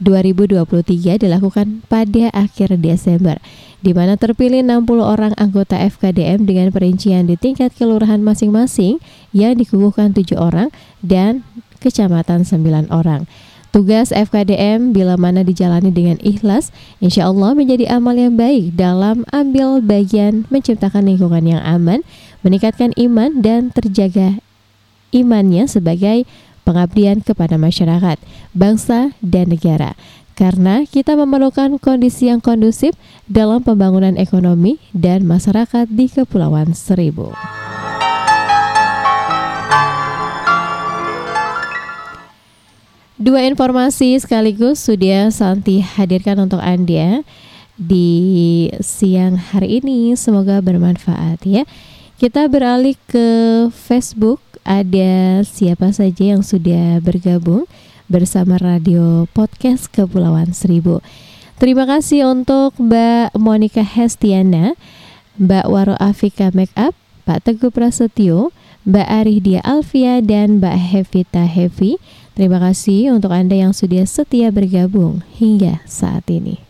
[SPEAKER 2] 2021-2023 dilakukan pada akhir Desember, di mana terpilih 60 orang anggota FKDM dengan perincian di tingkat kelurahan masing-masing yang dikukuhkan 7 orang dan kecamatan 9 orang. Tugas FKDM bila mana dijalani dengan ikhlas, insya Allah menjadi amal yang baik dalam ambil bagian menciptakan lingkungan yang aman, meningkatkan iman dan terjaga imannya sebagai pengabdian kepada masyarakat, bangsa, dan negara. karena kita memerlukan kondisi yang kondusif dalam pembangunan ekonomi dan masyarakat di Kepulauan Seribu. Dua informasi sekaligus sudah Santi hadirkan untuk Anda di siang hari ini. Semoga bermanfaat ya. Kita beralih ke Facebook. Ada siapa saja yang sudah bergabung bersama Radio Podcast Kepulauan Seribu. Terima kasih untuk Mbak Monica Hestiana, Mbak Waro Afika Makeup, Pak Teguh Prasetyo, Mbak Arihdia Alfia, dan Mbak Hevita Hevi. Terima kasih untuk Anda yang sudah setia bergabung hingga saat ini.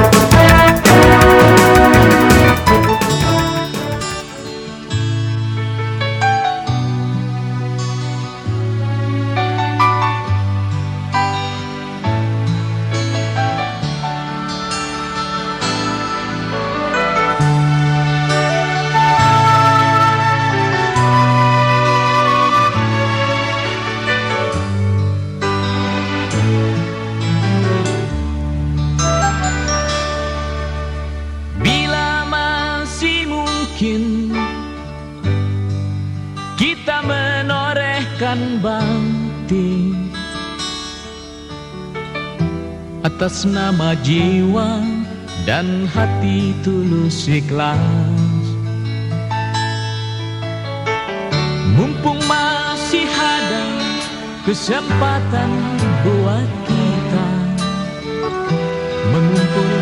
[SPEAKER 3] Atas nama jiwa dan hati tulus ikhlas. Mumpung masih ada kesempatan buat kita mengumpulkan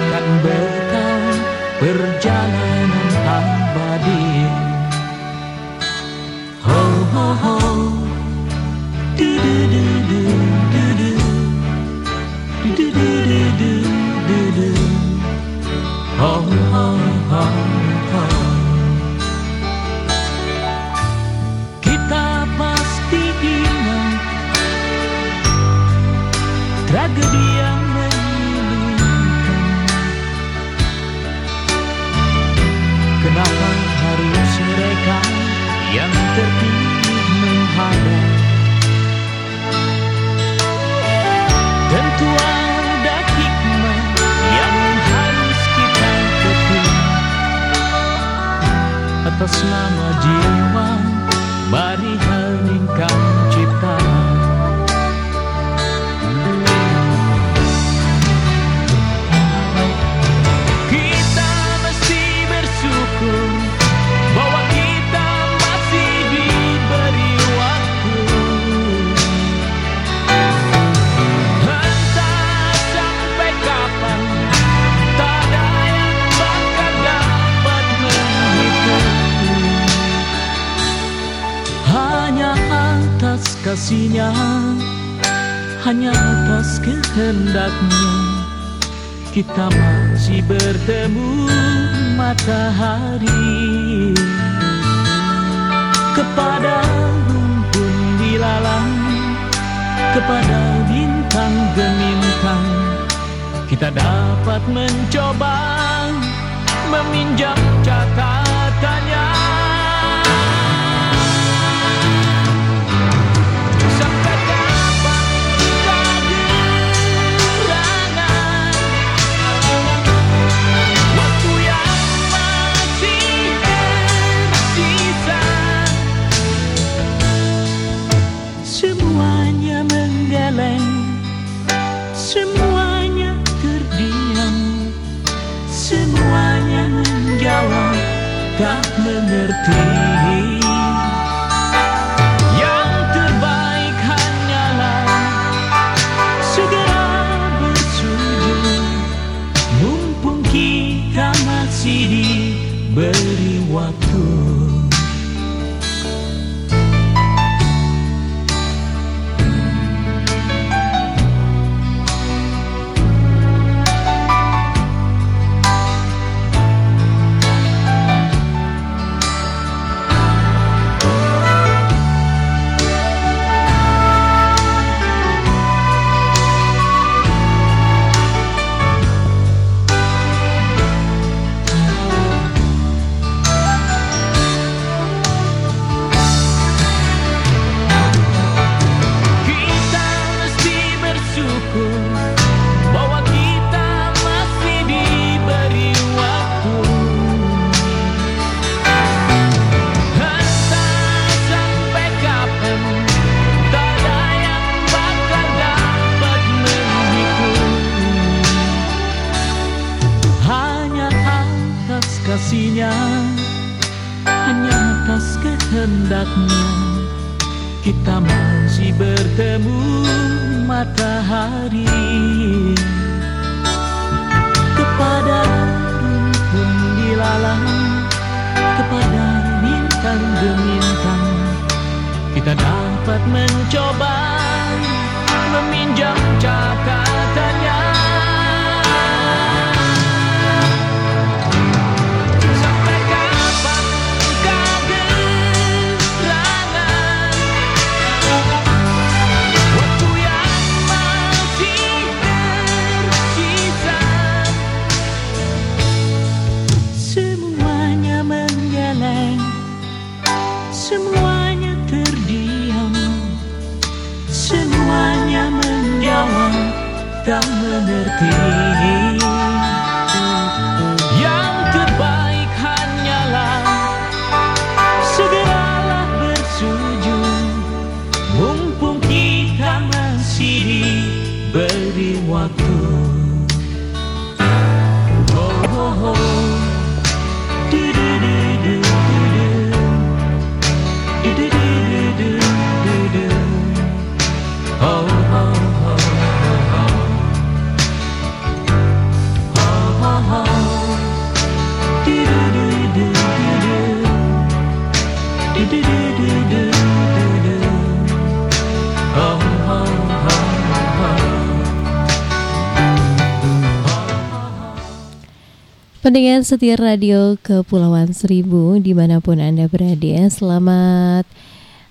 [SPEAKER 3] tak mengerti. Tak mengerti
[SPEAKER 2] Pendengar setia radio Kepulauan Seribu di mana pun Anda berada Selamat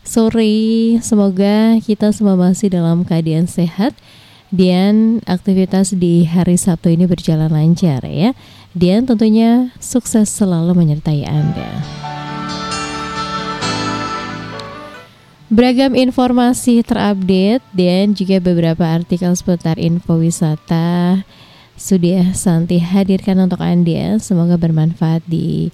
[SPEAKER 2] sore. Semoga kita semua masih dalam keadaan sehat Dan aktivitas di hari Sabtu ini berjalan lancar ya. Dan tentunya sukses selalu menyertai Anda. Beragam informasi terupdate dan juga beberapa artikel seputar info wisata sudah Santi hadirkan untuk Anda. Semoga bermanfaat di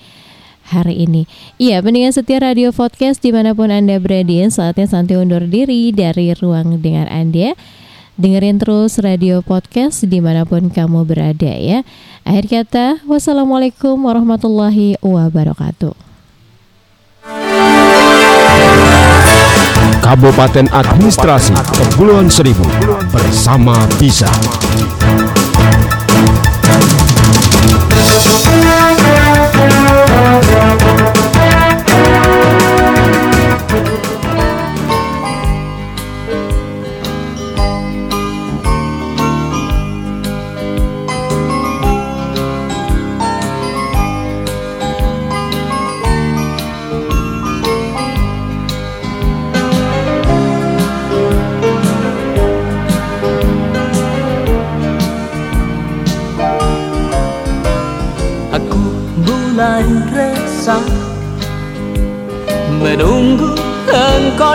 [SPEAKER 2] hari ini. Iya, pendengar setia radio podcast di mana pun Anda berada, saatnya Santi undur diri dari ruang dengar Anda. Dengerin terus radio podcast di mana pun kamu berada ya. Akhir kata, wassalamualaikum warahmatullahi wabarakatuh.
[SPEAKER 1] Kabupaten Administrasi Kepulauan Seribu bersama Bisa.
[SPEAKER 3] Adiós.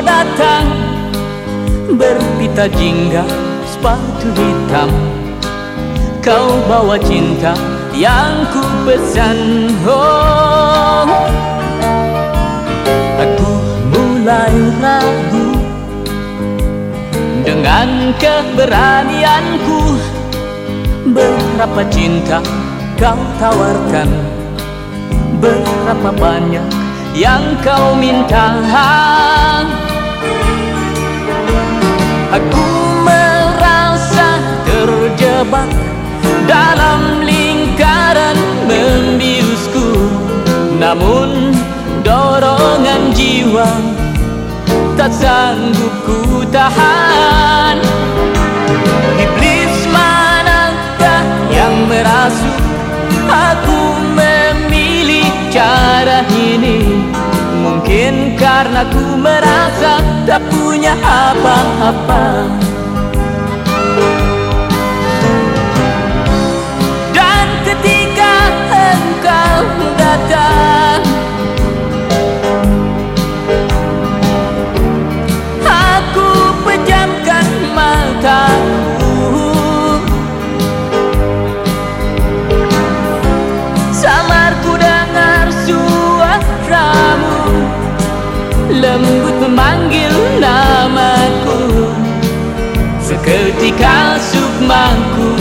[SPEAKER 3] Datang. Berpita jingga sepatu hitam. Kau bawa cinta yang ku pesan oh. Aku mulai ragu Dengan keberanianku. Berapa cinta kau tawarkan? Berapa banyak yang kau minta Aku merasa terjebak Dalam lingkaran membiusku. Namun dorongan jiwa Tak sanggup ku tahan. Iblis manakah yang merasuk? Aku memilih cara ini Mungkin karena ku merasa tak punya apa-apa. Dan ketika engkau datang lembut memanggil namaku Seketika sukmaku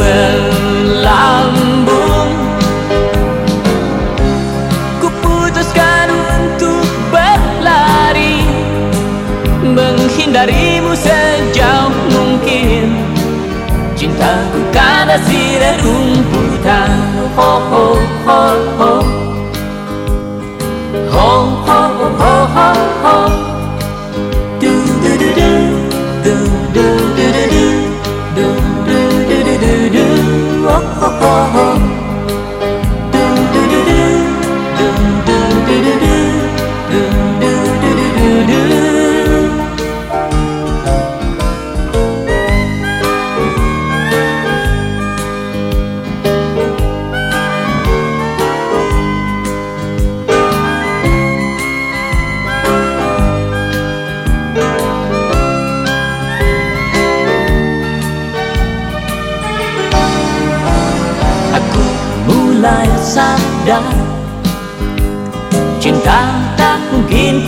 [SPEAKER 3] melambung Kuputuskan untuk berlari Menghindarimu sejauh mungkin Cintaku karena sirah rumputan Ho ho ho. Ho Ho ho ho.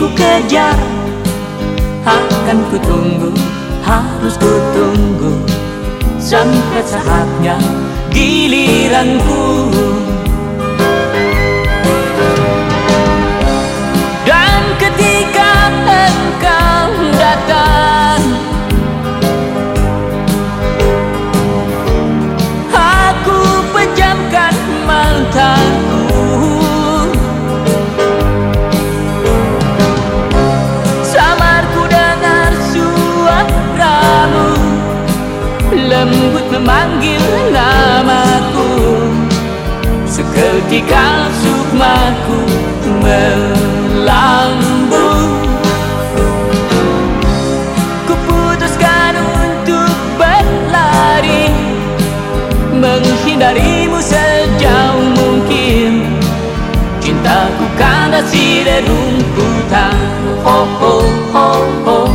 [SPEAKER 3] ku kejar. Akan ku tunggu, harus ku tunggu. Sampai saatnya giliranku. memanggil namaku. Seketika sukmaku melambung. Kuputuskan untuk berlari, Menghindarimu sejauh mungkin. Cintaku kandas di rumputan Oh oh oh oh